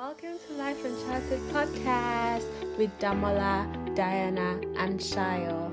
Welcome to Life Uncharted podcast with Damola, Diana, and Shayo.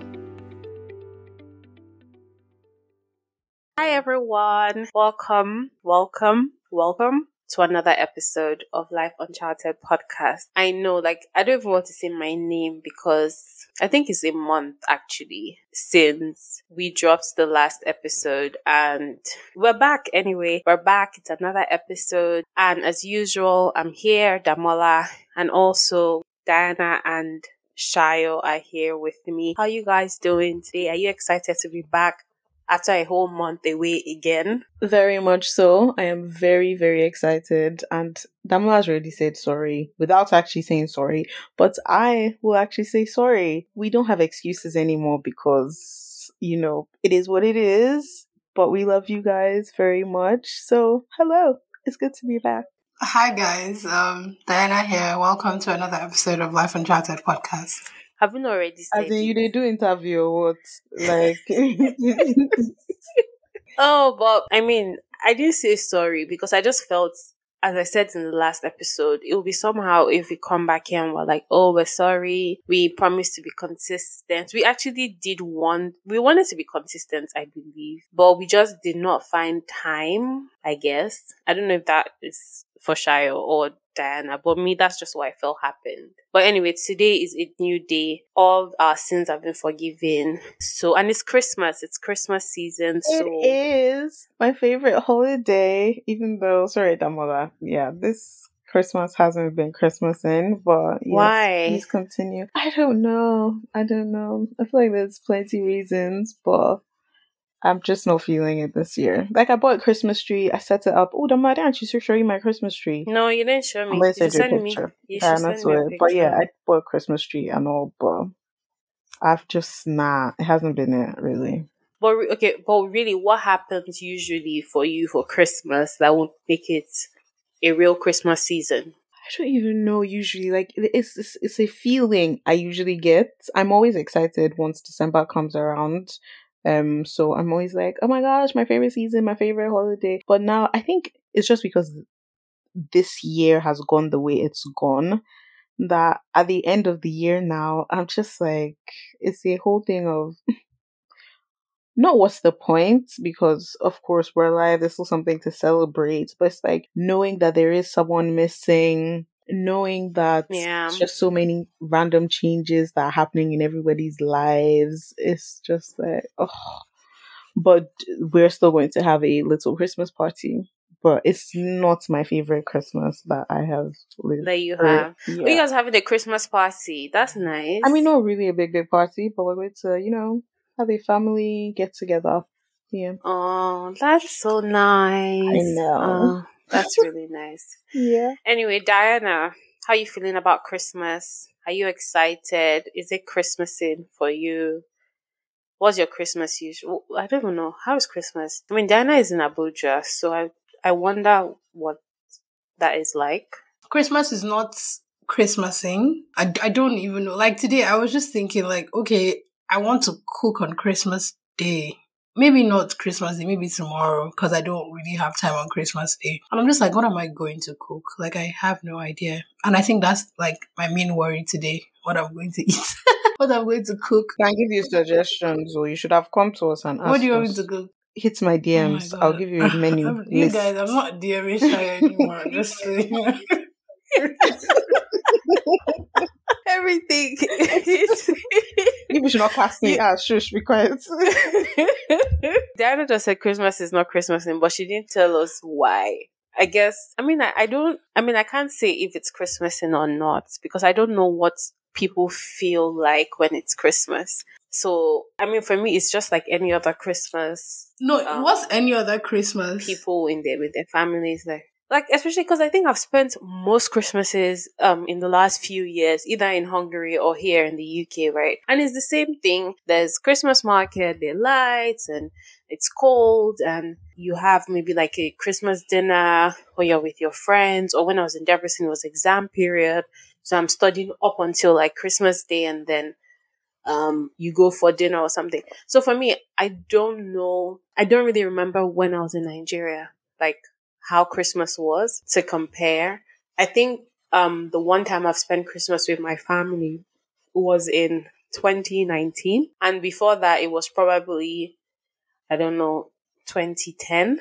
Hi everyone. Welcome, welcome, welcome to another episode of Life Uncharted podcast. I know, like, I don't even want to say my name because I think it's a month actually since we dropped the last episode and we're back anyway. We're back. It's another episode. And as usual, I'm here, Damola, and also Diana and Shayo are here with me. How you guys doing today? Are you excited to be back? After a whole month away again. Very much so. I am very, very excited. And Damola has already said sorry without actually saying sorry. But I will actually say sorry. We don't have excuses anymore because, you know, it is what it is. But we love you guys very much. So, hello. It's good to be back. Hi guys, um, Diana here. Welcome to another episode of Life Uncharted podcast. Haven't already said As in, you did do interview or what? Like, Oh, but I mean, I didn't say sorry because I just felt, as I said in the last episode, it will be somehow if we come back here and we're like, oh, we're sorry. We promised to be consistent. We actually did want, we wanted to be consistent, I believe, but we just did not find time, I guess. I don't know if that is for Shayo or Diana, but me, that's just what I felt happened. But anyway, today is a new day. All our sins have been forgiven. So, and it's Christmas. It's Christmas season. So it is my favorite holiday, even though, sorry, Damola. Yeah, this Christmas hasn't been Christmas in, but yeah, why? Please continue. I don't know. I don't know. I feel like there's plenty reasons, but I'm just not feeling it this year. Like I bought a Christmas tree, I set it up. Oh, the mother didn't you show you my Christmas tree? No, you didn't show me. Gonna You send me. You Yeah, that's send me it. But yeah. I bought a Christmas tree and all, but I've just not. It hasn't been it really. But okay, but really, what happens usually for you for Christmas that won't make it a real Christmas season? I don't even know. Usually, like it's it's, it's a feeling I usually get. I'm always excited once December comes around. Um, so I'm always like, oh my gosh, my favorite season, my favorite holiday. But now I think it's just because this year has gone the way it's gone that at the end of the year now, I'm just like, it's a whole thing of not what's the point because of course we're alive there's still something to celebrate but it's like knowing that there is someone missing knowing that Yeah. just so many random changes that are happening in everybody's lives it's just like oh but we're still going to have a little christmas party but it's not my favorite christmas that i have lived That you have. Yeah. Oh, you guys having a Christmas party? That's nice. I mean, not really a big, big party, but we're going to, you know, have a family get together. Yeah. Oh, that's so nice. I know. Oh, that's really nice. Yeah. Anyway, Diana, how are you feeling about Christmas? Are you excited? Is it Christmasing for you? What's your Christmas usual? I don't even know. How is Christmas? I mean, Diana is in Abuja, so I I wonder what that is like. Christmas is not Christmasing. I, I don't even know. Like today, I was just thinking, like, okay, I want to cook on Christmas Day. Maybe not Christmas Day, maybe tomorrow, because I don't really have time on Christmas Day. And I'm just like, what am I going to cook? Like, I have no idea. And I think that's like my main worry today what I'm going to eat, what I'm going to cook. Can I give you suggestions, or you should have come to us and asked What do you want me to cook? Hit my Oh my DMs. I'll give you a menu I'm- you list. guys, I'm not DMing shy anymore. Just so you know. Everything. Maybe you should not pass me. Ah, shush, be quiet. Diana just said Christmas is not Christmasing, but she didn't tell us why. I guess, I mean, I, I don't, I mean, I can't say if it's Christmasing or not because I don't know what people feel like when it's Christmas. So, I mean, for me, it's just like any other Christmas. No, Um, what's any other Christmas? People in there with their families, like, like especially because I think I've spent most Christmases um in the last few years either in Hungary or here in the UK, right? And it's the same thing. There's Christmas market, there lights, and it's cold, and you have maybe like a Christmas dinner when you're with your friends, or when I was in Debrecen, it was exam period, so I'm studying up until like Christmas Day, and then um you go for dinner or something. So for me, I don't know. I don't really remember when I was in Nigeria, like how Christmas was to compare. I think um the one time I've spent Christmas with my family was in 2019, and before that it was probably I don't know 2010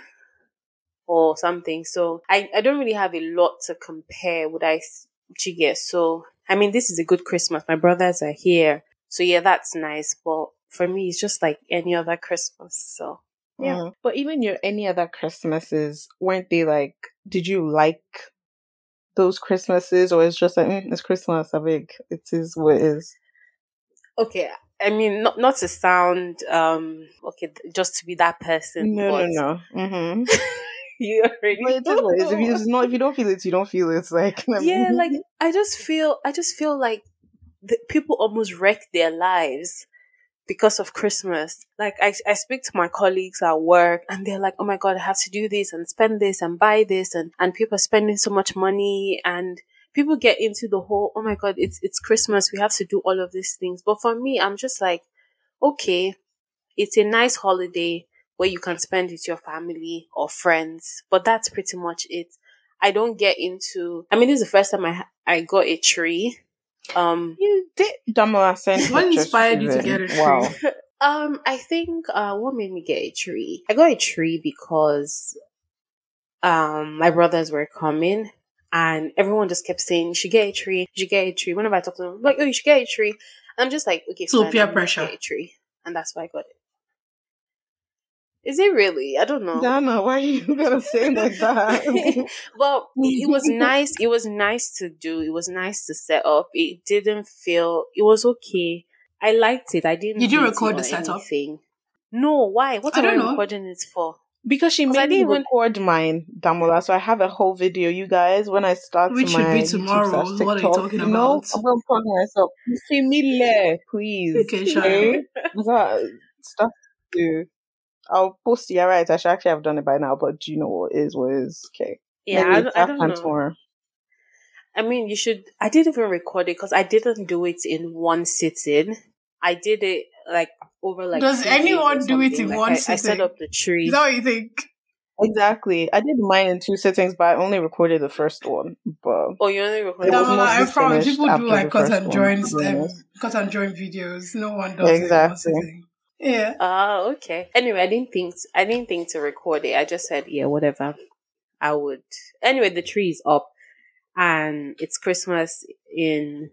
or something. So I I don't really have a lot to compare. Would I? Get so? I mean, this is a good Christmas. My brothers are here, so yeah, that's nice. But for me, it's just like any other Christmas. So yeah. Mm. But even your any other Christmases, weren't they like? Did you like those Christmases, or it's just like mm, it's Christmas? I think it is what it is. Okay. I mean, not not to sound um okay, just to be that person. No, but no, no. Mm-hmm. you already. But it is what it is. If, you, it's not, if you don't feel it, you don't feel it. Like yeah, like I just feel, I just feel like the people almost wreck their lives because of Christmas. Like I, I speak to my colleagues at work and they're like, Oh my God, I have to do this and spend this and buy this. And, and people are spending so much money and people get into the whole, Oh my God, it's, it's Christmas. We have to do all of these things. But for me, I'm just like, okay, it's a nice holiday where you can spend with your family or friends, but that's pretty much it. I don't get into, I mean, this is the first time I, I got a tree. Um, you did. Damola sent What inspired you to get a tree? Wow. Um, I think uh what made me get a tree? I got a tree because um my brothers were coming and everyone just kept saying you should get a tree, you should get a tree. Whenever I talk to them, like, oh you should get a tree. And I'm just like, okay, So peer pressure. Get a tree. And that's why I got it. Is it really? I don't know. Dana, why are you gonna say like that? well, it was nice. It was nice to do. It was nice to set up. It didn't feel. It was okay. I liked it. I didn't. Did you hate record or the setup? anything. No. Why? What I am I know. recording it for? because she I made me didn't even- record mine, Damola. So I have a whole video. You guys, when I start Which my should be tomorrow. slash What are you talking you know, about? I'm gonna plug myself. Similar, please. Okay, sure. Okay? That stuff to do. I'll post. Yeah, right. I should actually have done it by now, but do you know what is what is okay. Yeah, Maybe I, don't- I don't know. tomorrow. I mean, you should. I didn't even record it because I didn't do it in one sitting. I did it like over like. Does two anyone or do it in Like, one I, I set sitting? up the tree. Is that what you think? Exactly. I did mine in two settings, but I only recorded the first one. But oh, you only recorded. It was Damola, I mostly promise finished people do like the cut first and one, join to be um, cut and join videos. No one does it Exactly. Yeah. Ah, okay. Anyway, I didn't think I didn't think to record it. I just said, yeah, whatever. I would. Anyway, the tree is up, and it's Christmas in.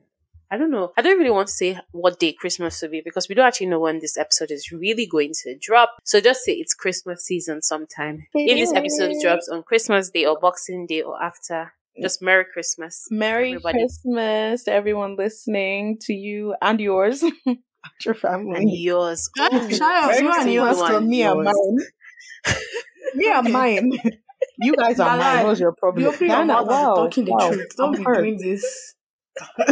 I don't know. I don't really want to say what day Christmas will be because we don't actually know when this episode is really going to drop. So just say it's Christmas season sometime. If this episode drops on Christmas Day or Boxing Day or after, just Merry Christmas. Merry everybody. Christmas to everyone listening, to you and yours, your family. And yours. Ooh, shout out Merry to you and Christmas yours. Christmas one, from me and mine. me and mine. You guys are Lala, mine. What's your Be problem? opening your Ghana, mouth and wow, talking the wow, truth. Don't I'm be hurt. doing this.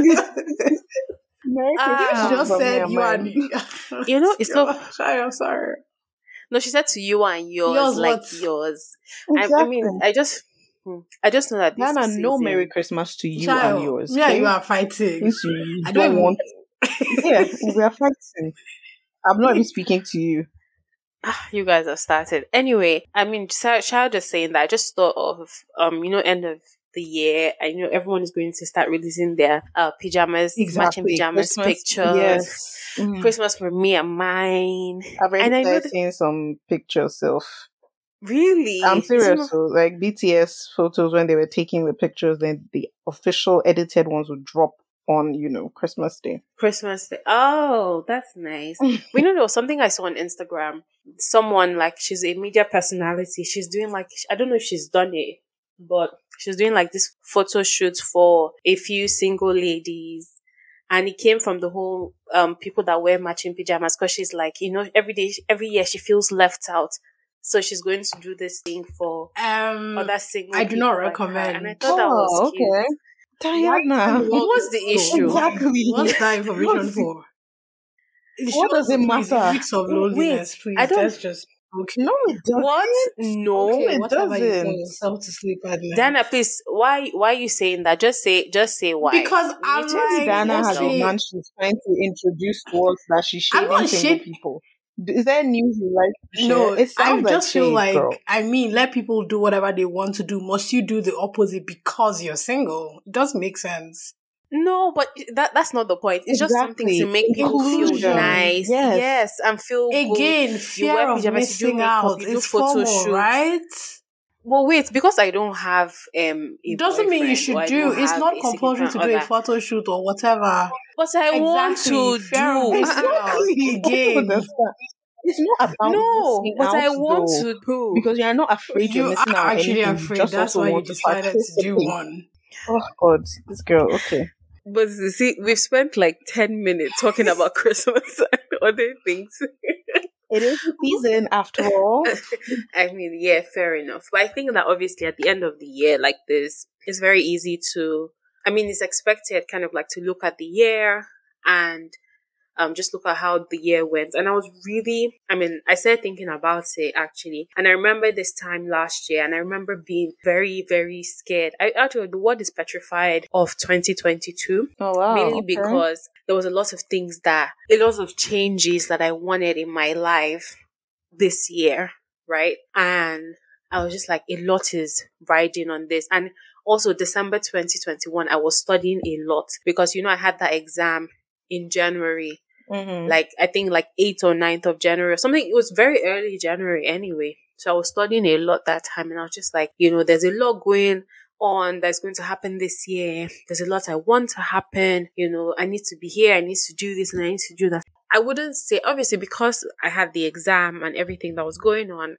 Merry Ah. Christmas You just said you mine. and You know, it's not- Sorry, I'm sorry. No, she said to you and yours, Yours like what? yours. I, I mean, I just, hmm, I just know that this Ghana, no Merry Christmas to you Child, and yours. Yeah, okay? you are fighting. You I don't, don't want. Yeah, we are fighting. I'm not even speaking to you. Ah, you guys have started. Anyway, I mean, Shayo just saying that. I just thought of, um, you know, end of the year. I know everyone is going to start releasing their uh pajamas, matching pajamas Christmas, pictures. Yes. Mhm. Christmas for me and mine. I've already And I know that- seeing some pictures self. Really? I'm serious. So, like BTS photos when they were taking the pictures, then the official edited ones would drop on, you know, Christmas Day. Christmas Day. Oh, that's nice. we know there was something I saw on Instagram. Someone like she's a media personality. She's doing like I don't know if she's done it, but she's doing like this photo shoot for a few single ladies. And it came from the whole um people that wear matching pajamas because she's like, you know, every day every year she feels left out. So she's going to do this thing for Um, other single I do not people like recommend. And I thought that was cute. Oh, okay. Diana. What's the issue? Exactly. What's that information for? It What does it matter? Weeks of Wait, please. I don't- Let's just okay. No, it doesn't. What? No. okay, it whatever you tell doesn't. yourself to sleep at night. Dana, please, why why are you saying that? Just say just say why. Because I'm like, just- Diana has a man she's trying to introduce to us that she's I'm shading single people. Is there news you like? No, share? it I sounds just feel shade, like girl. I mean, let people do whatever they want to do. Must you do the opposite because you're single? It does make sense. No, but that that's not the point. It's just something to Exactly. make people feel Inclusion. nice. Yes. Yes, and feel good. Again, You fear wear of pajamas, you do missing makeup, out you do is shoots. right? Well, wait, because I don't have um. A Doesn't mean you should do. It's not compulsory to significant do a photo shoot or whatever. But I want to Fear of do. missing out. Again. It's not about No, missing but I want though, to do. because you're not afraid you're You out. actually anything. Afraid. just That's also why you want to decided to do participate. one. Oh God, this girl. Okay. But see, we've spent like 10 minutes talking about Christmas and other things. It is the season after all. I mean, yeah, fair enough. But I think that obviously at the end of the year, like this, it's very easy to, I mean, it's expected kind of like to look at the year and um, just look at how the year went. And I was really, I mean, I started thinking about it actually. And I remember this time last year and I remember being very, very scared. I actually, the word is petrified of 2022 Oh wow. mainly okay. because there was a lot of things that a lot of changes that I wanted in my life this year, right? And I was just like, a lot is riding on this. And also December 2021, I was studying a lot because, you know, I had that exam in January, Mhm. like I think like 8th or 9th of January or something. It was very early January anyway. So I was studying a lot that time and I was just like, you know, there's a lot going on that's going to happen this year. There's a lot I want to happen. You know, I need to be here. I need to do this and I need to do that. I wouldn't say, obviously, because I had the exam and everything that was going on,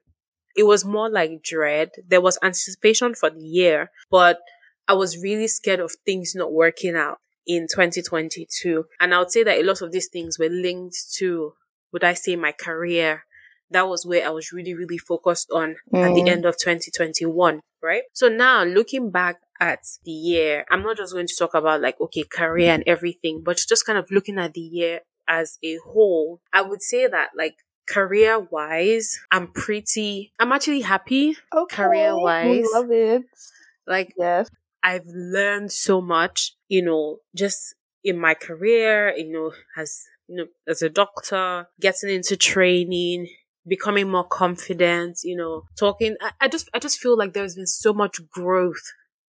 it was more like dread. There was anticipation for the year, but I was really scared of things not working out in 2022. And I would say that a lot of these things were linked to, would I say, my career. That was where I was really, really focused on at the Mm. end of 2021, right? So now looking back at the year, I'm not just going to talk about like, okay, career and everything, but just kind of looking at the year as a whole. I would say that like career wise, I'm pretty, I'm actually happy. Okay. career-wise. We love it. Like Yes. I've learned so much, you know, just in my career, you know, as you know, as a doctor, getting into training, becoming more confident, you know, talking. I, I just I just feel like there's been so much growth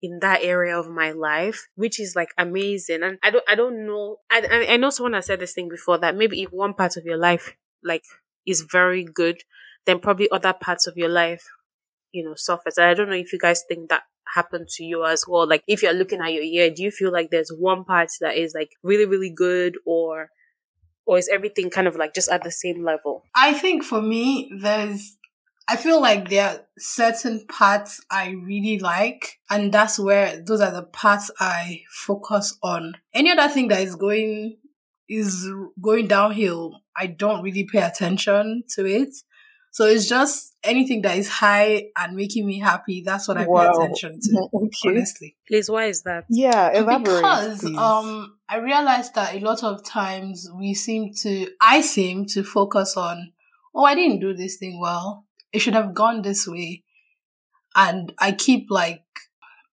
in that area of my life, which is like amazing. And I don't I don't know. I I, know someone has said this thing before that maybe if one part of your life like is very good, then probably other parts of your life, you know, suffers. And I don't know if you guys think that happened to you as well. Like if you're looking at your year, do you feel like there's one part that is like really, really good or or is everything kind of like just at the same level? I think for me, there's, I feel like there are certain parts I really like, and that's where those are the parts I focus on. Any other thing that is going, is going downhill, I don't really pay attention to it. So it's just anything that is high and making me happy. That's what I Wow. pay attention to, Okay. honestly. Please, why is that? Yeah, elaborate. because please. um i realized that a lot of times we seem to i seem to focus on oh i didn't do this thing well it should have gone this way and i keep like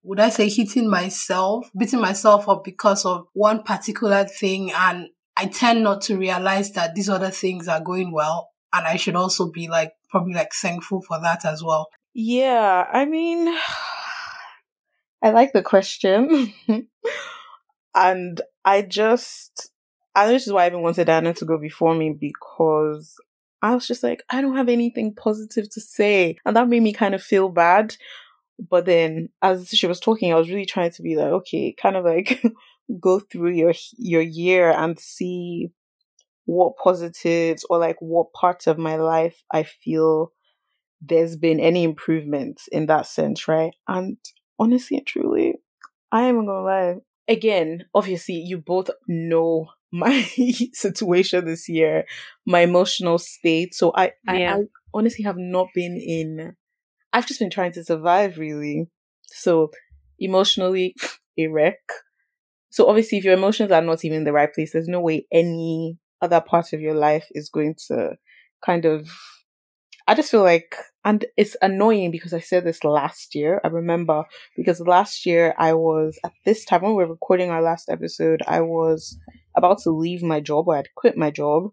would i say hitting myself beating myself up because of one particular thing and i tend not to realize that these other things are going well and i should also be like probably like thankful for that as well Yeah, I mean, I like the question. and I just, I know this is why I even wanted Diana to go before me because I was just like, I don't have anything positive to say. And that made me kind of feel bad. But then as she was talking, I was really trying to be like, okay, kind of like go through your your year and see what positives or like what parts of my life I feel there's been any improvement in that sense, right? And honestly and truly, I am gonna lie. Again, obviously, you both know my situation this year, my emotional state. So I, Yeah. I, I honestly have not been in. I've just been trying to survive, really. So emotionally, a wreck. So obviously, if your emotions are not even in the right place, there's no way any other part of your life is going to kind of I just feel like, and it's annoying because I said this last year. I remember because last year I was at this time when we were recording our last episode, I was about to leave my job or I'd quit my job.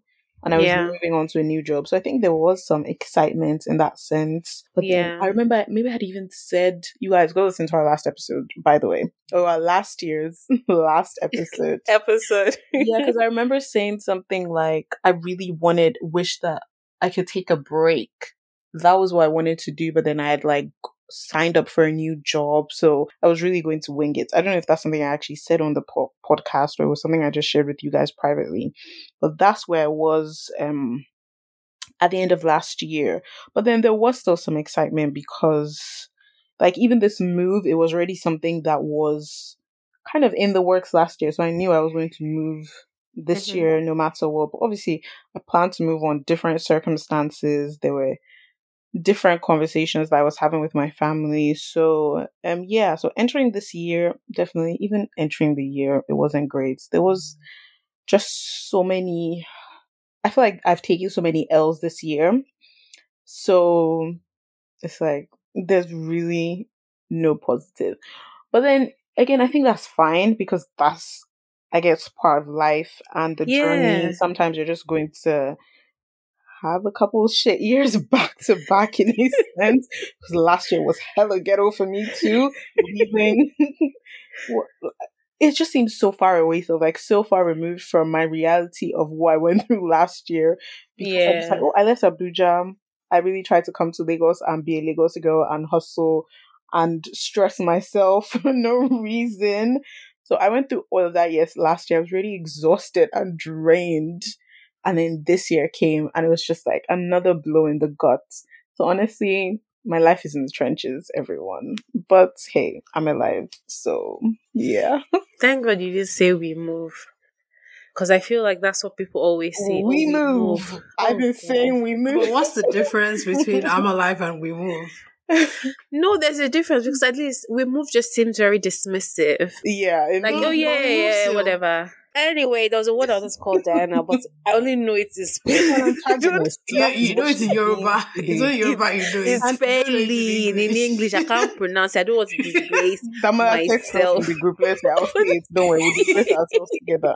And I was Yeah. moving on to a new job. So I think there was some excitement in that sense. But then Yeah. I remember maybe I had even said, you guys go listen to our last episode, by the way, or our last year's last episode. Episode. yeah, because I remember saying something like, I really wanted, wish that I could take a break. That was what I wanted to do, but then I had like signed up for a new job. So I was really going to wing it. I don't know if that's something I actually said on the po- podcast or it was something I just shared with you guys privately, but that's where I was, um, at the end of last year. But then there was still some excitement because, like, even this move, it was already something that was kind of in the works last year. So I knew I was going to move this Mhm. year no matter what. But obviously, I planned to move on different circumstances. There were different conversations that I was having with my family. So, um, yeah, so entering this year, definitely, even entering the year, it wasn't great. There was just so many, I feel like I've taken so many L's this year. So it's like, there's really no positive. But then again, I think that's fine because that's, I guess, part of life and the Yeah. journey. Sometimes you're just going to have a couple of shit years back to back in a sense. Because last year was hella ghetto for me too. Leaving. it just seems so far away, so like so far removed from my reality of what I went through last year. Because I Yeah. like, oh, I left Abuja. I really tried to come to Lagos and be a Lagos girl and hustle and stress myself for no reason. So I went through all of that yes last year. I was really exhausted and drained. And then this year came and it was just like another blow in the gut. So honestly, my life is in the trenches, everyone. But hey, I'm alive. So yeah. Thank God you didn't say we move. Because I feel like that's what people always say. we "Oh, move. I've Oh, been God. saying we But move. what's the difference between I'm alive and we move? No, there's a difference because at least we move just seems very dismissive. yeah. Like, means- oh yeah, but yeah, yeah, whatever. Anyway, there was a word I was called Diana, but I only know it is Yeah, you know it's in Yoruba. It's not Yoruba, you know It's it's spelling in English. I can't pronounce it. I don't want to disgrace. Damola text us in myself. the group. Let's say, I'll say it. Don't worry, we'll discuss ourselves together.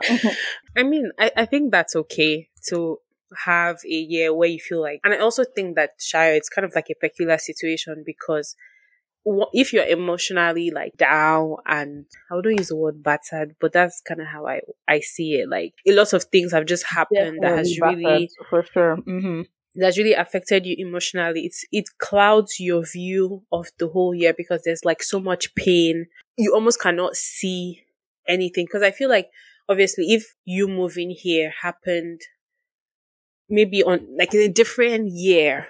I mean, I, I think that's okay to have a year where you feel like, and I also think that Shayo, it's kind of like a peculiar situation because wha- if you're emotionally like down and I wouldn't use the word battered, but that's kind of how I I see it. Like a lot of things have just happened that has Definitely really for sure. hmm that's really affected you emotionally. It's it clouds your view of the whole year because there's like so much pain. You almost cannot see anything because I feel like obviously if you moving here happened maybe on like in a different year,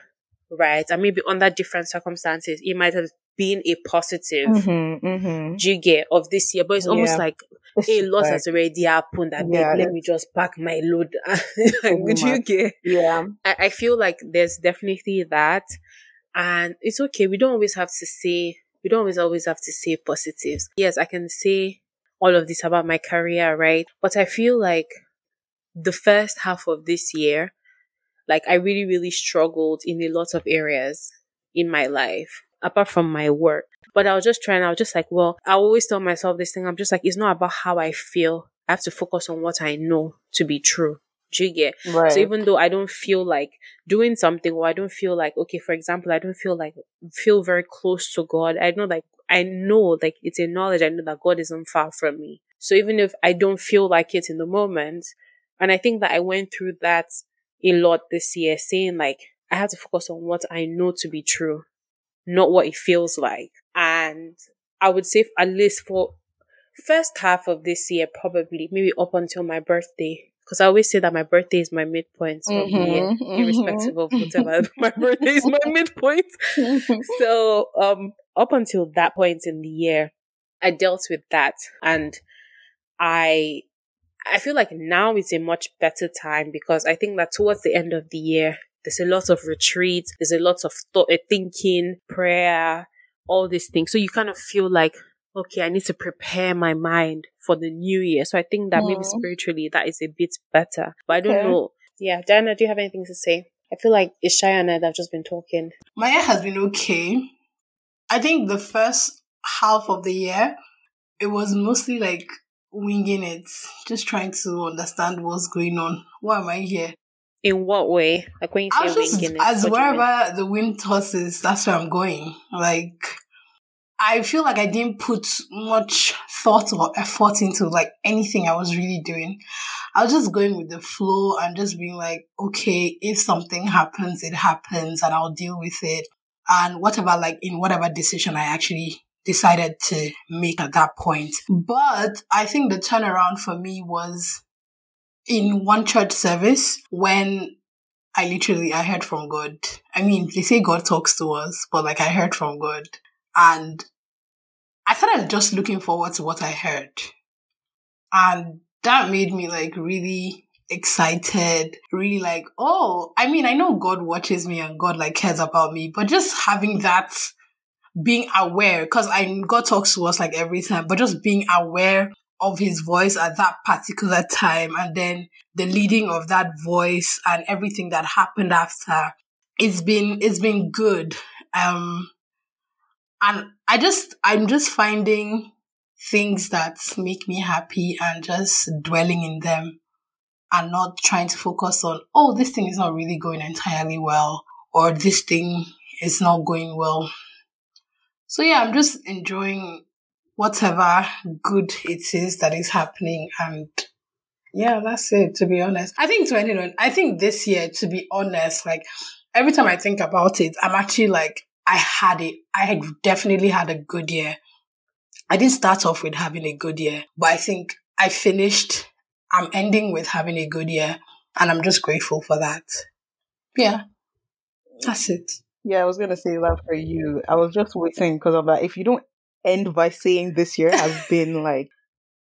right? And maybe under different circumstances, it might have been a positive hmm hmm you get of this year, but it's almost Yeah. like It's a lot like- has already happened. I Yeah, let me just pack my load. do you get? yeah. I, I feel like there's definitely that. And it's okay. We don't always have to say, we don't always always have to say positives. Yes, I can say all of this about my career, right? But I feel like the first half of this year, like I really, really struggled in a lot of areas in my life, apart from my work. But I was just trying, I was just like, well, I always tell myself this thing. I'm just like, it's not about how I feel. I have to focus on what I know to be true. Do you get? Right. So even though I don't feel like doing something or I don't feel like, okay, for example, I don't feel like, feel very close to God. I know like, I know like it's a knowledge. I know that God isn't far from me. So even if I don't feel like it in the moment, and I think that I went through that a lot this year, saying like, I have to focus on what I know to be true, not what it feels like. And I would say at least for first half of this year, probably maybe up until my birthday. Because I always say that my birthday is my midpoint of the year, Mhm, mhm. irrespective of whatever. my birthday is my midpoint. So, um, up until that point in the year, I dealt with that, and I, I feel like now is a much better time because I think that towards the end of the year, there's a lot of retreat, there's a lot of thought, uh, thinking, prayer, all these things. So you kind of feel like, okay, I need to prepare my mind for the new year. So I think that maybe Mm. spiritually that is a bit better. But I don't Okay. know. Yeah, Diana, do you have anything to say? I feel like it's Shayo and I have just been talking. My year has been okay. I think the first half of the year, it was mostly like winging it, just trying to understand what's going on. Why am I here? In what way? Like when you say just as what do you mean? wherever the wind tosses, that's where I'm going. Like I feel like I didn't put much thought or effort into like anything I was really doing. I was just going with the flow and just being like, okay, if something happens, it happens and I'll deal with it. And whatever, like in whatever decision I actually decided to make at that point. But I think the turnaround for me was in one church service when I literally I heard from God. I mean, they say God talks to us, but like I heard from God and I started just looking forward to what I heard. And that made me like really excited, really like, oh, I mean, I know God watches me and God like cares about me, but just having that being aware, because I God talks to us like every time, but just being aware of his voice at that particular time and then the leading of that voice and everything that happened after it's been it's been good. Um and i just i'm just finding things that make me happy and just dwelling in them and not trying to focus on oh this thing is not really going entirely well or this thing is not going well. So yeah i'm just enjoying whatever good it is that is happening and yeah that's it to be honest. I think 2020 i think this year to be honest like every time i think about it i'm actually like i had it i had definitely had a good year. I didn't start off with having a good year but i think i finished i'm ending with having a good year and i'm just grateful for that. Yeah. That's it. Yeah, I was gonna say that for you. I was just waiting because of that. If you don't end by saying this year has been like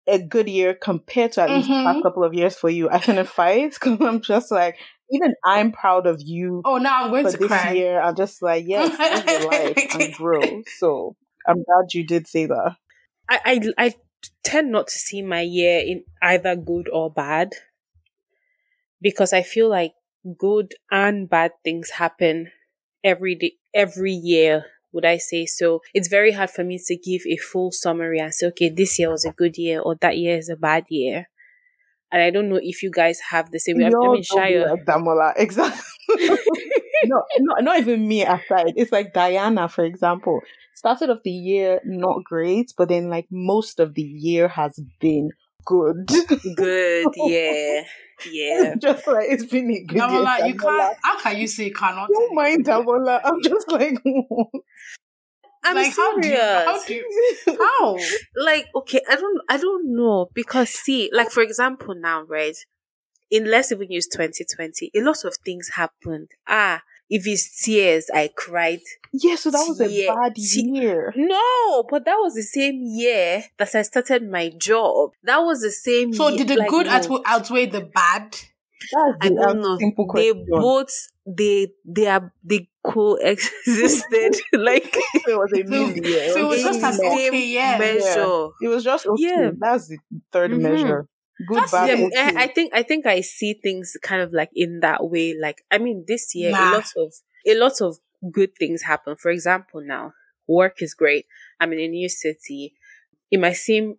a good year compared to at least the Mhm. past couple of years for you, I couldn't fight because I'm just like, even I'm proud of you oh now i'm going to this cry year. I'm just like, yes, live your life and grow. So I'm glad you did say that. I, I I tend not to see my year in either good or bad because I feel like good and bad things happen every day, every year. Would I say so? It's very hard for me to give a full summary and say, okay, this year was a good year or that year is a bad year. And I don't know if you guys have the same. I, I mean, Shayo. Damola, exactly. no, no, not even me aside. It's like Diana, for example, started of the year not great, but then like most of the year has been good. Good, yeah, yeah. just like it's been a good year. Damola, you can't how can you say cannot Don't mind Damola. I'm just like, I'm like how do you serious. how do you how like okay i don't i don't know because see like for example now right in let's even use 2020 a lot of things happened ah if it's tears i cried yeah, so that was a bad See- year. no but that was the same year that i started my job that was the same So year, did the like, good no, outweigh, outweigh the bad? That's i don't know simple they both they they are they coexisted like it was a So- mid year. so it was just an the okay same year. measure It was just okay. Yeah. That's the 3rd Mhm. measure. Good, That's bad, yeah, okay. I, I think I think I see things kind of like in that way. Like I mean, this year a lot of a lot of good things happen. For example, now work is great. I'm in a new city. It might seem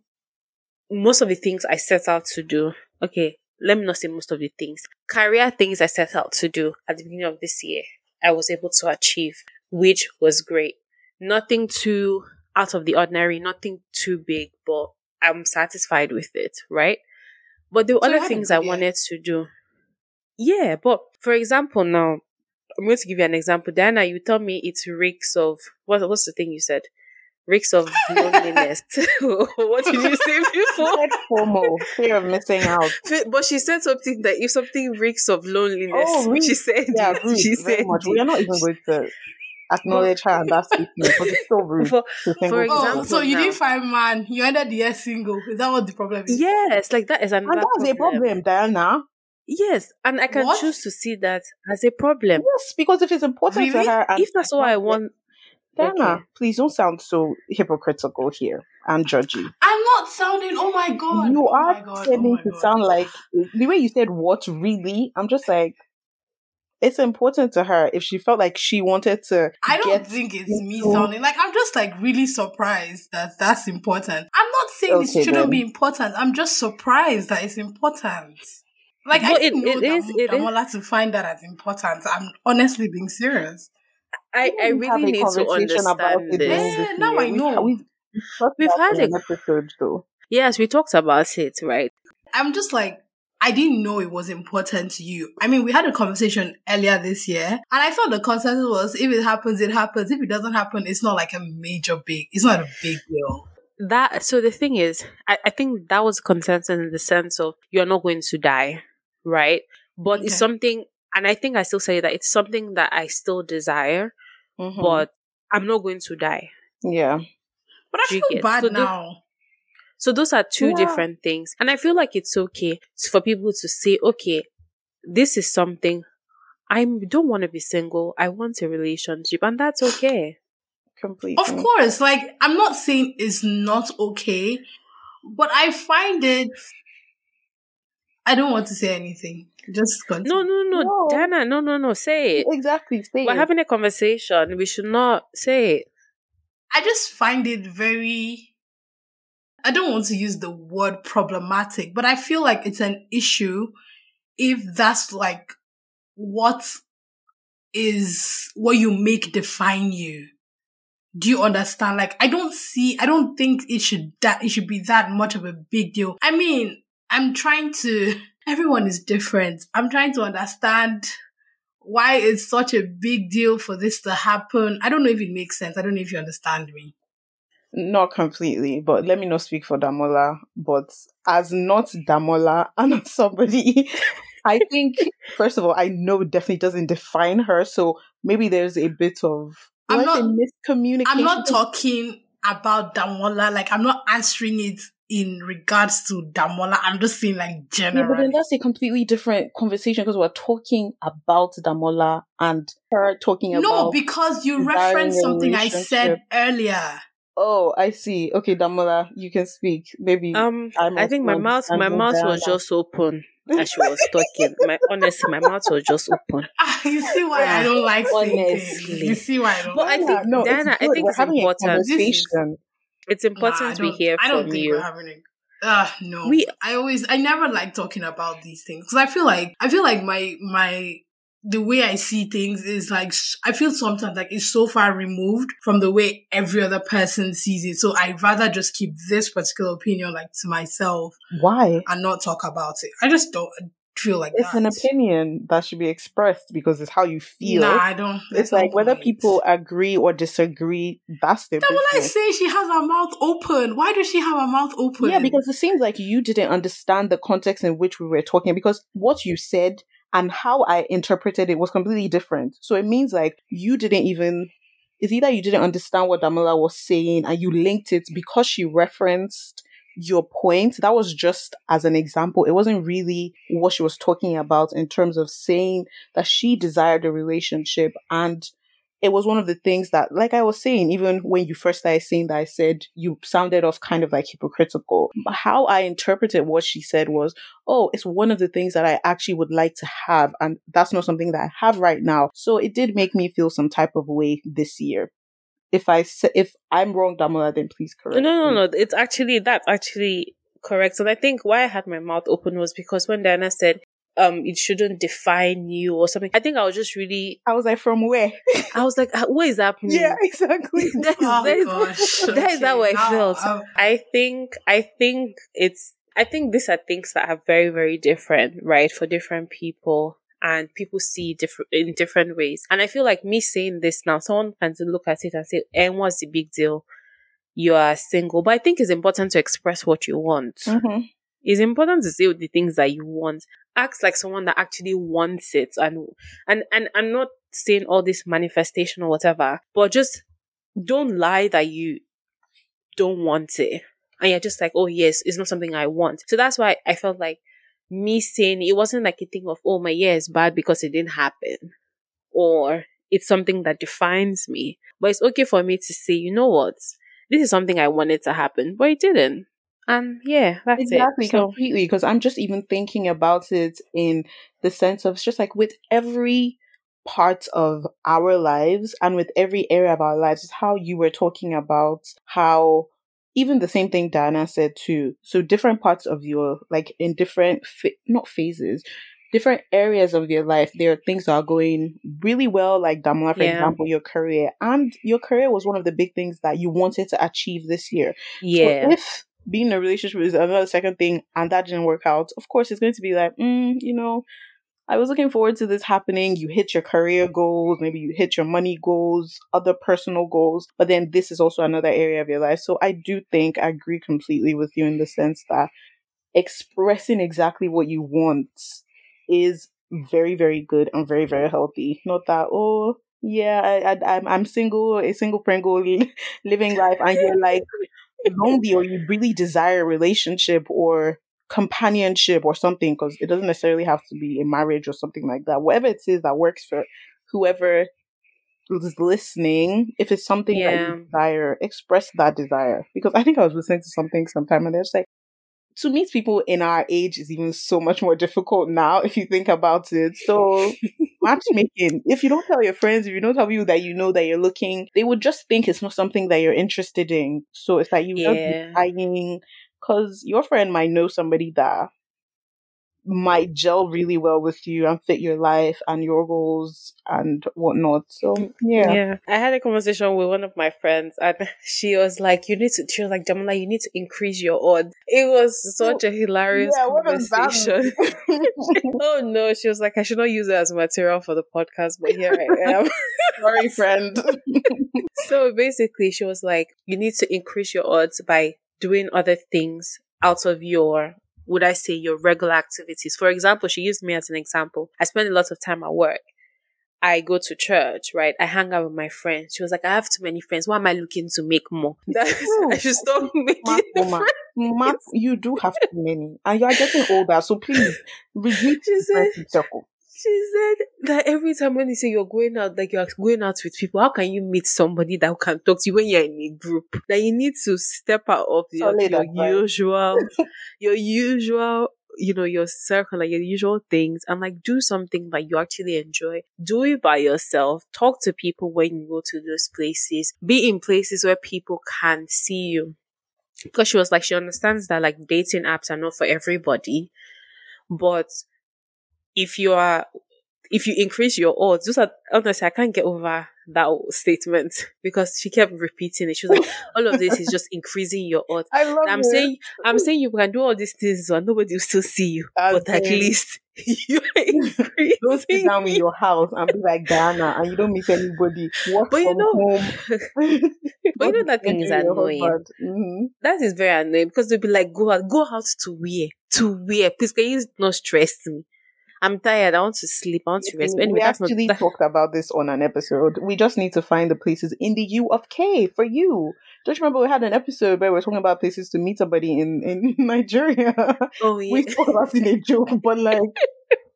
most of the things I set out to do. Okay, let me not say most of the things. Career things I set out to do at the beginning of this year, I was able to achieve, which was great. Nothing too out of the ordinary, nothing too big, but I'm satisfied with it, right? But there were So other things I year. wanted to do. Yeah, but for example, now I'm going to give you an example. Diana, you tell me it's reeks of what? What's the thing you said? Reeks of loneliness. what did you say before? Said FOMO, fear of missing out. But she said something that if something reeks of loneliness, Oh, really? she said, Yeah, she said, much. We are not even going to acknowledge her and that statement, but it's so rude. For- for people. Oh, example, so you now- didn't find man. You ended the year single. Is that what the problem is? yes, like that is another and that's a problem, Diana. Yes, and I can What? choose to see that as a problem. Yes, because if it's important Really? to her, and If that's what I want, Diana, okay. please don't sound so hypocritical here and judgy. I'm not sounding. Oh my god. you oh are my god. tending oh to god. sound like the way you said what really. I'm just like, it's important to her if she felt like she wanted to. I don't get think it's me into- sounding like I'm just like really surprised that that's important. I'm not saying Okay, it shouldn't then. be important. I'm just surprised that it's important. Like I But didn't it- know it that is- it is- Damola to find that as important. I'm honestly being serious. I, I really need to conversation about understand it this. This now year. I know. We've, we've, We've about had it a- an episode though. Yes, we talked about it, right? I'm just like, I didn't know it was important to you. I mean, we had a conversation earlier this year, and I thought the consensus was if it happens, it happens. If it doesn't happen, it's not like a major big, it's not a big deal. That so the thing is, I, I think that was consensus in the sense of you're not going to die, right? But it's something, and I think I still say that it's something that I still desire, Mhm. but I'm not going to die. yeah, But I feel bad so the- now. So those are two Yeah. different things. And I feel like it's okay for people to say, okay, this is something I don't want to be single. I want a relationship. And that's okay. completely. Of course, like I'm not saying it's not okay, but I find it. I don't want to say anything. Just continue. No, no, no. No. Dana, no, no, no. Say it. Exactly. Say We're it. having a conversation. We should not say it. I just find it very. I don't want to use the word problematic, but I feel like it's an issue if that's like what is what you make define you. Do you understand? Like, I don't see, I don't think it should that it should be that much of a big deal. I mean, I'm trying to. Everyone is different. I'm trying to understand why it's such a big deal for this to happen. I don't know if it makes sense. I don't know if you understand me. Not completely, but let me not speak for Damola. But as not Damola and somebody, I think first of all, I know it definitely doesn't define her. So maybe there's a bit of I'm not- miscommunication. I'm not talking about Damola. Like, I'm not answering it in regards to Damola. I'm just saying, like, Yeah, but then that's a completely different conversation because we're talking about Damola and her talking about. no, because you referenced something I said earlier. Oh, I see. Okay, Damola, you can speak. Maybe Um, I'm I think my mouth, my mouth was Diana. just open as she was talking. My honestly, my mouth was just open. Ah, you see why I don't like saying Honestly. You see why I don't But I think- Yeah, no, Diana, I think we're it's having important. a is- It's important I we don't- hear I don't from think you. we're having it. Ah, no. We- I always, I never like talking about these things because I feel like, I feel like my, my, the way I see things is like, I feel sometimes like it's so far removed from the way every other person sees it. So I'd rather just keep this particular opinion like to myself Why? and not talk about it. I just don't uh, feel like It's that. an opinion that should be expressed because it's how you feel. Nah, I don't. it's like whether point. people agree or disagree, that's their Then when I say she has her mouth open, why does she have her mouth open? Yeah, because it seems like you didn't understand the context in which we were talking because what you said and how I interpreted it was completely different. So it means like you didn't even it's either you didn't understand what Damola was saying and you linked it because she referenced your point. That was just as an example. It wasn't really what she was talking about in terms of saying that she desired a relationship and it was one of the things that, like I was saying, even when you first started saying that, I said you sounded off kind of like hypocritical. How I interpreted what she said was, oh, it's one of the things that I actually would like to have. And that's not something that I have right now. So it did make me feel some type of way this year. If I say, if I'm wrong, Damola, then please No, correct no, me. no. It's actually that's actually correct. And I think why I had my mouth open was because when Diana said, um, it shouldn't define you or something. I think I was just really, I was like, from where? I was like, "Ah, what is happening? yeah, exactly. that is, Oh that is, gosh, that is how I okay. Now, felt. um, I think, I think it's, I think these are things that are very, very different, right? For different people and people see different, in different ways. And I feel like me saying this now, someone can look at it and say, and what's the big deal? You are single. But I think it's important to express what you want. Mhm. It's important to say the things that you want. Act like someone that actually wants it and, and, and I'm not saying all this manifestation or whatever, but just don't lie that you don't want it. And you're just like, oh yes, it's not something I want. So that's why I felt like me saying it wasn't like a thing of, oh my year is bad because it didn't happen. Or it's something that defines me. But it's okay for me to say, you know what? This is something I wanted to happen, but it didn't. And yeah, that's exactly it. So, completely because i'm just even thinking about it in the sense of it's just like with every part of our lives and with every area of our lives is how you were talking about how even the same thing Diana said too. So different parts of your like in different fa- not phases, different areas of your life, there are things that are going really well. Like Damola, for Yeah. example, your career, and your career was one of the big things that you wanted to achieve this year. So Yeah. if being in a relationship is another second thing and that didn't work out, of course it's going to be like, mm, you know, I was looking forward to this happening. You hit your career goals, maybe you hit your money goals, other personal goals, but then this is also another area of your life. So I do think I agree completely with you in the sense that expressing exactly what you want is very, very good and very, very healthy. Not that, oh, yeah, I, I, I'm, I'm single, a single pringle living life, and you're like lonely or you really desire a relationship or companionship or something because it doesn't necessarily have to be a marriage or something like that. Whatever it is that works for whoever is listening, if it's something that you desire, express that desire. Because I think I was listening to something sometime and they're just like, to meet people in our age is even so much more difficult now if you think about it. So matchmaking, if you don't tell your friends, if you don't tell people that you know that you're looking, they would just think it's not something that you're interested in. So it's like you Yeah. lying because your friend might know somebody that might gel really well with you and fit your life and your goals and whatnot. So yeah. Yeah. I had a conversation with one of my friends and she was like, you need to, she was like, Jamila, you need to increase your odds. It was such a oh, hilarious Yeah, what conversation. oh no, she was like, I should not use it as material for the podcast, but here I am. Sorry, friend. so basically, she was like, you need to increase your odds by doing other things out of your, would I say, your regular activities. For example, she used me as an example. I spend a lot of time at work. I go to church, right? I hang out with my friends. She was like, I have too many friends. Why am I looking to make more? I should stop making Matt, woman. Matt, you do have too many. And you are getting older, so please reduce She the said, friendship circle. She said that every time when you say you're going out, like you're going out with people, how can you meet somebody that can talk to you when you're in a group? That you need to step out of your, your usual, your usual, you know, your circle, like your usual things, and like do something that you actually enjoy. Do it by yourself. Talk to people when you go to those places. Be in places where people can see you. Because she was like, she understands that like dating apps are not for everybody, but if you are if you increase your odds, just are, honestly, I can't get over that statement because she kept repeating it. She was like, "All of this is just increasing your odds." I love And I'm it. saying, I'm saying you can do all these things, and nobody will still see you, As but at least you are Don't sit down in your house and be like Diana and you don't meet anybody. Work But you know- home. But you know that thing is annoying. hmm That is very annoying because they'll be like, "Go out, go out to where? To where? Please, can you not stress me? I'm tired. I want to sleep. I want to rest." Anyway, we not actually that, talked about this on an episode. We just need to find the places in the U of K for you. Don't you remember we had an episode where we were talking about places to meet somebody in, in Nigeria? Oh we yeah. talk about it in a joke, but like,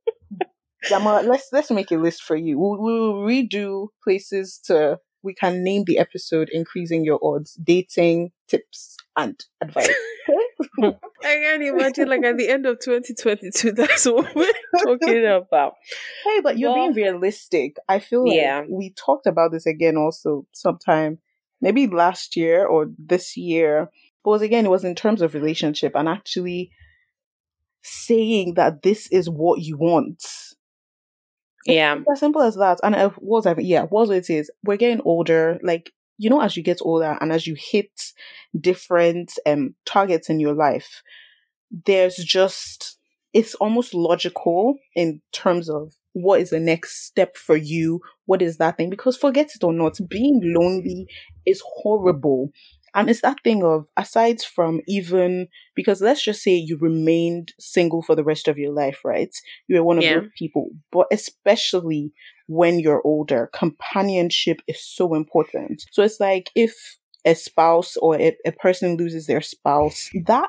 Yama, let's let's make a list for you. We'll, we'll redo places to. We can name the episode "Increasing Your Odds: Dating Tips and Advice." I can't imagine, like at the end of 2022, that's what we're talking about. Hey, but you're Well- being realistic. I feel like Yeah. we talked about this again also sometime, maybe last year or this year. But again, it was in terms of relationship and actually saying that this is what you want. Yeah. It's as simple as that. And it was, yeah, was what it is. We're getting older. Like, you know, as you get older and as you hit different um targets in your life, there's just it's almost logical in terms of what is the next step for you what is that thing because forget it or not being lonely is horrible and it's that thing of aside from even because let's just say you remained single for the rest of your life right you were one of Yeah. those people but especially when you're older companionship is so important so it's like if a spouse or a, a person loses their spouse, that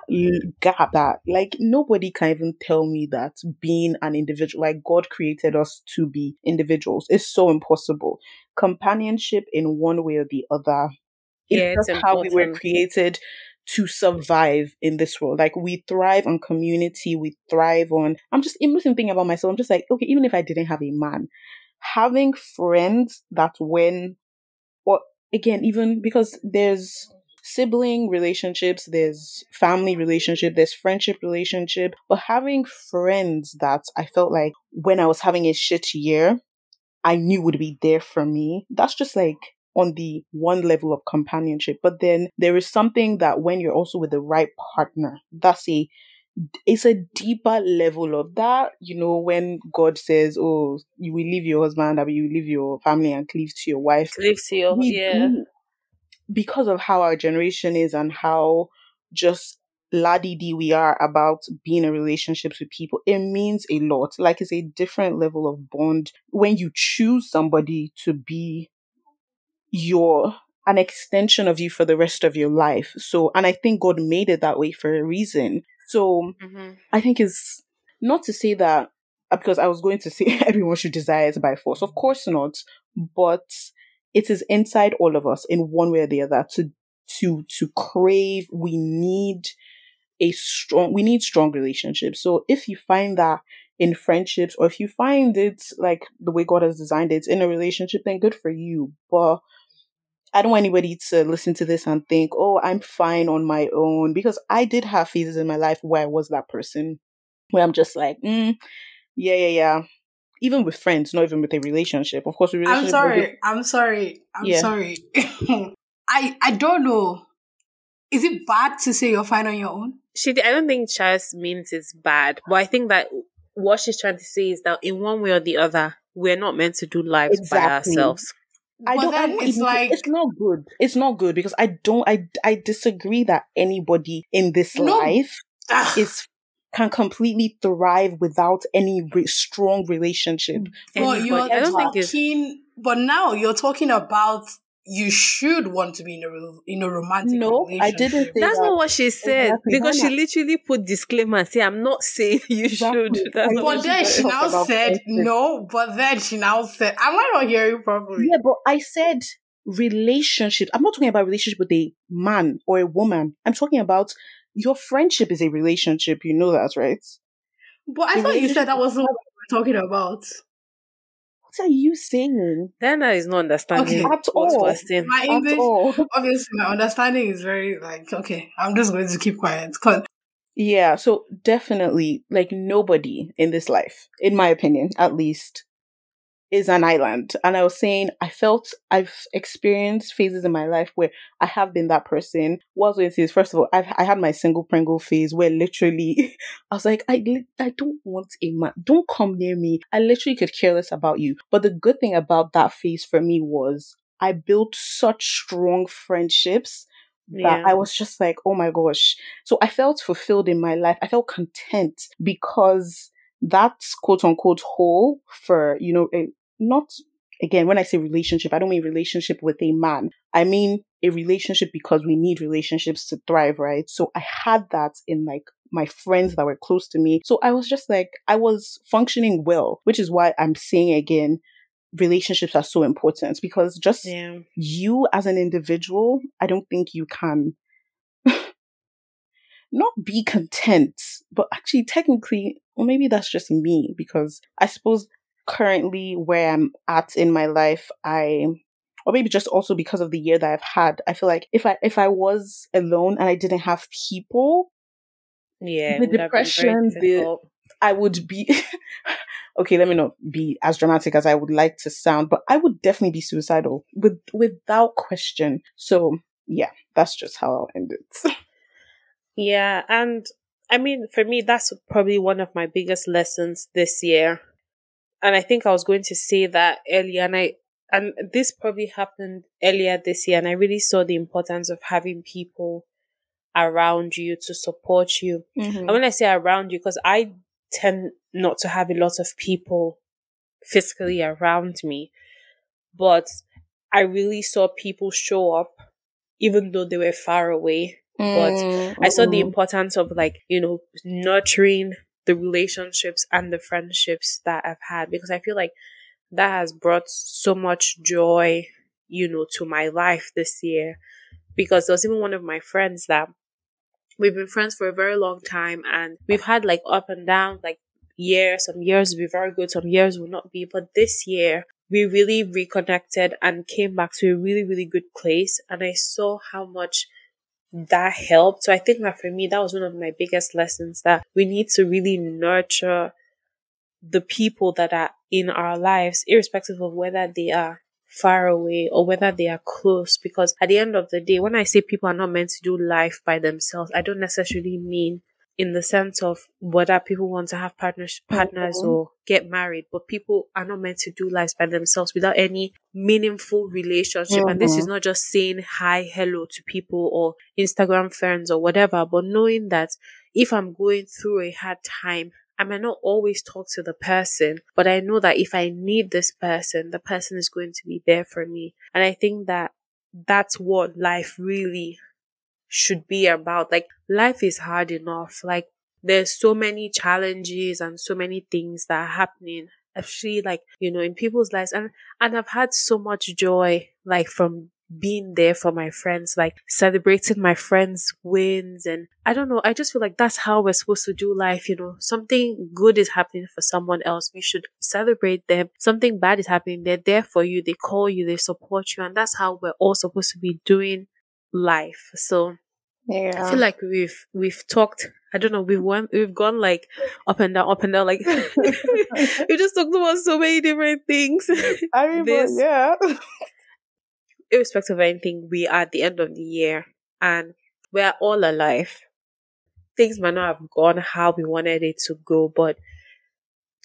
gap, that like nobody can even tell me that being an individual, like God created us to be individuals, is so impossible. Companionship in one way or the other Yeah, it's just how we were created to survive in this world. Like we thrive on community, we thrive on. I'm just even thinking about myself. I'm just like, okay, even if I didn't have a man, having friends that when or again, even because there's sibling relationships, there's family relationship, there's friendship relationship, but having friends that I felt like when I was having a shit year, I knew would be there for me. That's just like on the one level of companionship. But then there is something that when you're also with the right partner, that's a it's a deeper level of that. You know, when God says, "Oh, you will leave your husband, or you will leave your family and cleave to your wife," Cleave to your we yeah. because of how our generation is and how just laddie we are about being in relationships with people, it means a lot. Like it's a different level of bond when you choose somebody to be your an extension of you for the rest of your life. So, and I think God made it that way for a reason. So, Mm-hmm. I think it's not to say that because I was going to say everyone should desire it by force. Of course not, but it is inside all of us in one way or the other to to to crave. We need a strong. We need strong relationships. So if you find that in friendships, or if you find it like the way God has designed it in a relationship, then good for you. But I don't want anybody to listen to this and think, oh, I'm fine on my own. Because I did have phases in my life where I was that person, where I'm just like, mm, yeah, yeah, yeah. Even with friends, not even with a relationship. Of course, with I'm relationship. sorry. I'm sorry. I'm Yeah. sorry. I I don't know. Is it bad to say you're fine on your own? She, I don't think Chas means it's bad, but I think that what she's trying to say is that in one way or the other, we're not meant to do lives by ourselves. I But don't. I it's like- it's not good. It's not good because I don't. I I disagree that anybody in this No. life Ugh. is can completely thrive without any re- strong relationship. But you're I don't think it's talking. But now you're talking about you should want to be in a in a romantic No, I didn't say That's that. not what she said Exactly. because she literally put disclaimer and say, "I'm not saying you Exactly. should." That's But what she then she now said friendship. no. But then she now said, "Am I not hearing properly?" Yeah, but I said relationship. I'm not talking about relationship with a man or a woman. I'm talking about your friendship is a relationship. You know that, right? But I The thought you said that wasn't what we were talking about. What are you saying? Diana is not understanding Okay. At all. first thing. My At English, all. obviously, my understanding is very like okay. I'm just going to keep quiet. 'cause- Yeah, so definitely, like nobody in this life, in my opinion, at least, is an island. And I was saying, I felt I've experienced phases in my life where I have been that person. What I was going to is, first of all, I've, I had my single Pringle phase where literally I was like, I, I don't want a man. Don't come near me. I literally could care less about you. But the good thing about that phase for me was I built such strong friendships that Yeah. I was just like, oh my gosh. So I felt fulfilled in my life. I felt content because that's quote unquote hole for, you know, a, not again, when I say relationship, I don't mean relationship with a man. I mean a relationship because we need relationships to thrive, right? So I had that in like my friends that were close to me. So I was just like, I was functioning well, which is why I'm saying again, relationships are so important because just Yeah. you as an individual, I don't think you can not be content, but actually technically, or maybe that's just me because I suppose currently where I'm at in my life, I or maybe just also because of the year that I've had, I feel like if I if I was alone and I didn't have people, Yeah. The it would have been very depression, the- I would be okay, let me not be as dramatic as I would like to sound, but I would definitely be suicidal with without question. So yeah, that's just how I'll end it. Yeah, and I mean, for me, that's probably one of my biggest lessons this year. And I think I was going to say that earlier, and I and this probably happened earlier this year, and I really saw the importance of having people around you to support you. Mm-hmm. And when I say around you, because I tend not to have a lot of people physically around me, but I really saw people show up even though they were far away. But mm, I saw the importance of like, you know, nurturing the relationships and the friendships that I've had because I feel like that has brought so much joy, you know, to my life this year. Because there was even one of my friends that we've been friends for a very long time and we've had like up and down, like years, some years will be very good, some years will not be. But this year, we really reconnected and came back to a really, really good place. And I saw how much that helped. So I think that for me, that was one of my biggest lessons that we need to really nurture the people that are in our lives, irrespective of whether they are far away or whether they are close. Because at the end of the day, when I say people are not meant to do life by themselves, I don't necessarily mean in the sense of whether people want to have partners partners Mhm. or get married, but people are not meant to do lives by themselves without any meaningful relationship. And this is Mhm. not just saying hi, hello to people or Instagram friends or whatever, but knowing that if I'm going through a hard time, I may not always talk to the person, but I know that if I need this person, the person is going to be there for me. And I think that that's what life really should be about. Like, life is hard enough. Like, there's so many challenges and so many things that are happening, actually like, you know, in people's lives. And, and I've had so much joy, like, from being there for my friends, like celebrating my friends' wins. And I don't know, I just feel like that's how we're supposed to do life. You know, something good is happening for someone else. We should celebrate them. Something bad is happening. They're there for you. They call you. They support you. And that's how we're all supposed to be doing life. So Yeah. I feel like we've, we've talked, I don't know, we've went, we've gone like up and down, up and down, like we just talked about so many different things. I mean, but this- yeah. irrespective of anything, we are at the end of the year and we're all alive. Things might not have gone how we wanted it to go, but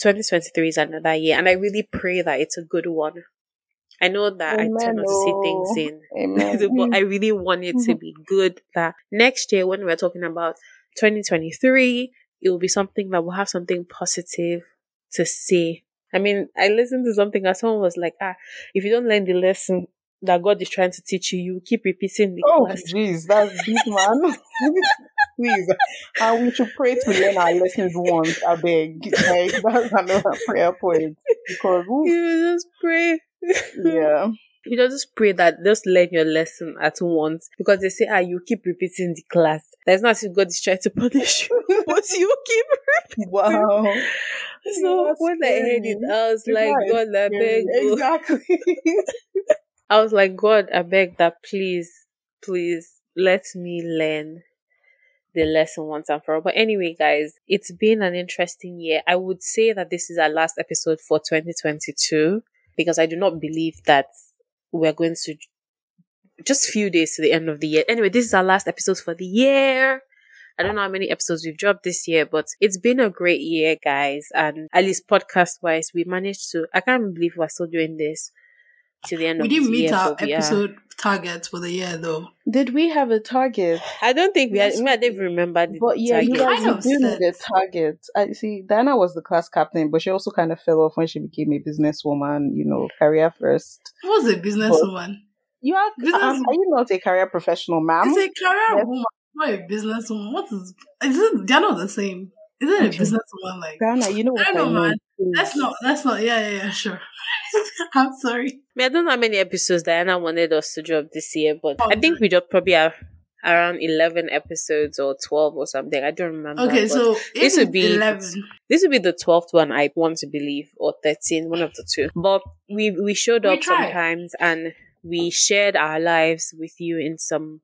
2023 is another year, and I really pray that it's a good one. I know that I tend not to see things oh. in, but I really want it to be good. That next year, when we're talking about 2023, it will be something that will have something positive to say. I mean, I listened to something that someone was like, ah, if you don't learn the lesson that God is trying to teach you, you keep repeating the Oh, class. jeez, that's deep, man. Please. And we should pray to learn our lessons once, I beg. Like, that's another prayer point. Because, ooh, You just pray. Yeah. You know, just pray that just learn your lesson at once because they say, ah, you keep repeating the class. That's not as if God is trying to punish you, but you keep. Wow. So That's when I heard it. I was like, God, I beg. Exactly. I was like, God, I beg that please, please let me learn the lesson once and for all. But anyway, guys, it's been an interesting year. I would say that this is our last episode for 2022 because I do not believe that we're going to just few days to the end of the year. Anyway, this is our last episode for the year. I don't know how many episodes we've dropped this year, but it's been a great year, guys. And at least podcast wise, we managed to, I can't believe we're still doing this to the end We of the didn't meet our but we episode targets for the year though. Did we have a target? I don't think we had, Yes, I don't even remember the But yeah, you guys Kind of do need a target. I see. Diana was the class captain, but she also kind of fell off when she became a businesswoman. You know, career first. I was a businesswoman. You are. Business- um, are you not a career professional, ma'am? It's a career Yes. woman, not a businesswoman. What is? Is it? They're not the same. Isn't a businesswoman like? Diana, you know what I I, know, mean. man. That's not. That's not. Yeah, yeah, yeah. Sure. I'm sorry. I, mean, I don't know how many episodes Diana wanted us to drop this year, but Oh, I think we dropped probably have around 11 episodes or 12 or something. I don't remember. Okay, so this would be- eleven. this would be the 12th one I want to believe, or 13, one of the two. But we, we showed up tried. sometimes and we shared our lives with you in some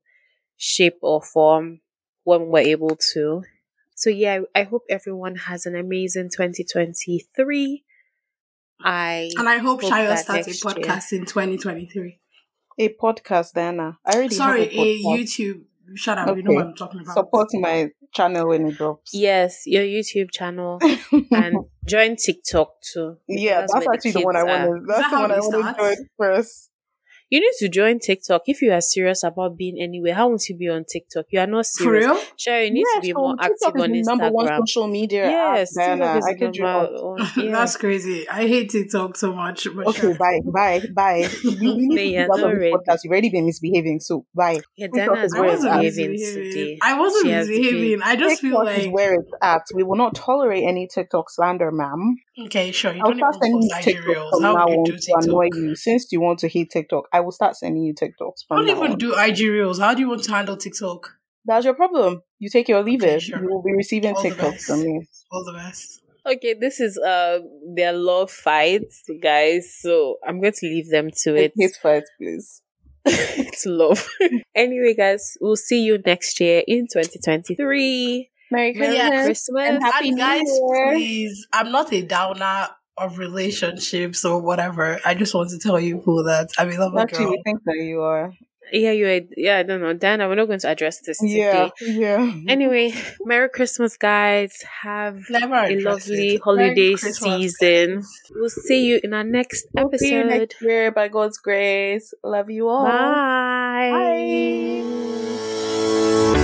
shape or form when we're able to. So yeah, I hope everyone has an amazing 2023. I And I hope hope Shayo starts a next year- podcast in 2023. a podcast, Diana. I already Sorry, have a a podcast. YouTube. Shut up. You know what I'm talking about. Support my channel when it drops. yes, your YouTube channel and join TikTok too. yeah, that's where the actually the one I kids want to. That's that the one I we want to start? join first. You need to join TikTok if you are serious about being anywhere. How won't you be on TikTok? You are not For serious. real? Sure, you need to Yes, be so more TikTok active is on the number one Instagram. social media. Yes. TikTok is I the kid you number Yeah. That's crazy. I hate TikTok so much. Okay, sure. bye, bye, bye. You, you need to you're get out not of this ready. podcast. You've already been misbehaving, so bye. Yeah, TikTok Dana is is I where wasn't at. misbehaving misbehaving. today. I wasn't She misbehaving. I just feel TikTok is where it's at. We will not tolerate any TikTok slander, ma'am. Okay, sure. You I'll don't start even sending post you IG TikToks from now on to annoy you. Since you want to hate TikTok, I will start sending you TikToks I don't now even on. do IG reels. How do you want to handle TikTok? That's your problem. You take it or leave Okay, it. sure. You will be receiving All TikToks best. from me. All the best. Okay, this is uh their love fights, guys. So I'm going to leave them to it. Hate fight, please. it's love. anyway, guys, we'll see you next year in 2023. Merry Merry Christmas. Yeah. Christmas. and happy and New guys, Year. please, I'm not a downer of relationships or whatever. I just want to tell you who that I'm in love with a Actually, girl. we think that you are. Yeah, you. Yeah, I don't know, Dana. We're not going to address this today. yeah. yeah. Anyway, Merry Christmas, guys. Have Never a lovely it. holiday season. guys. We'll see you in our next We'll see you episode. next year by God's grace. Love you all. Bye. Bye.